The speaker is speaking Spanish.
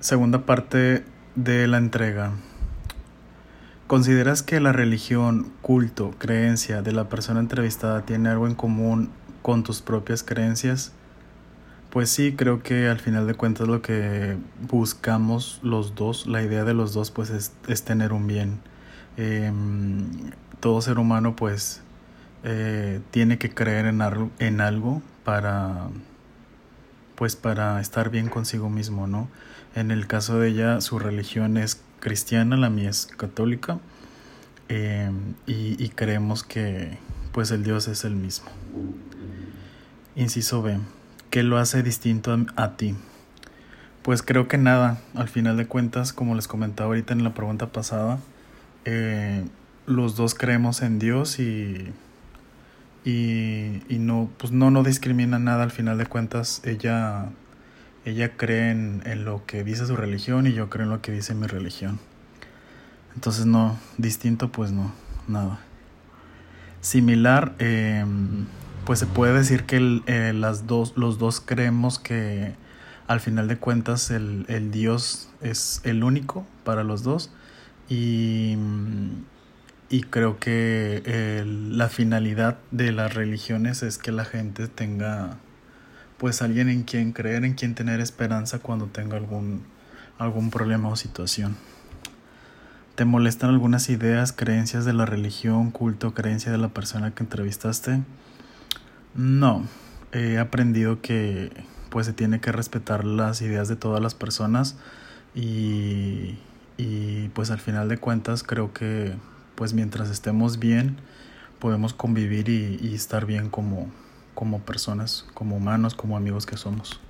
Segunda parte de la entrega. ¿Consideras que la religión, culto, creencia de la persona entrevistada tiene algo en común con tus propias creencias? Pues sí, creo que al final de cuentas lo que buscamos los dos, la idea de los dos pues es, tener un bien. Em, todo ser humano pues eh, tiene que creer en, en algo para pues para estar bien consigo mismo, ¿no? En el caso de ella, su religión es cristiana, la mía es católica, eh, y, creemos que pues el Dios es el mismo. Inciso B, ¿qué lo hace distinto a, ti? Pues creo que nada, al final de cuentas, como les comentaba ahorita en la pregunta pasada, eh, los dos creemos en Dios y y, y no, pues no, no discrimina nada al final de cuentas. Ella, ella cree en, en, lo que dice su religión y yo creo en lo que dice mi religión. Entonces no, distinto pues no, nada. Similar, eh, pues se puede decir que eh, las dos, los dos creemos que al final de cuentas el, el Dios es el único para los dos y y creo que la finalidad de las religiones es que la gente tenga pues alguien en quien creer, en quien tener esperanza cuando tenga algún, algún problema o situación. ¿Te molestan algunas ideas, creencias de la religión, culto, creencia de la persona que entrevistaste? No, he aprendido que pues se tiene que respetar las ideas de todas las personas y, y pues al final de cuentas creo que pues mientras estemos bien, podemos convivir y, estar bien como, como personas, como humanos, como amigos que somos.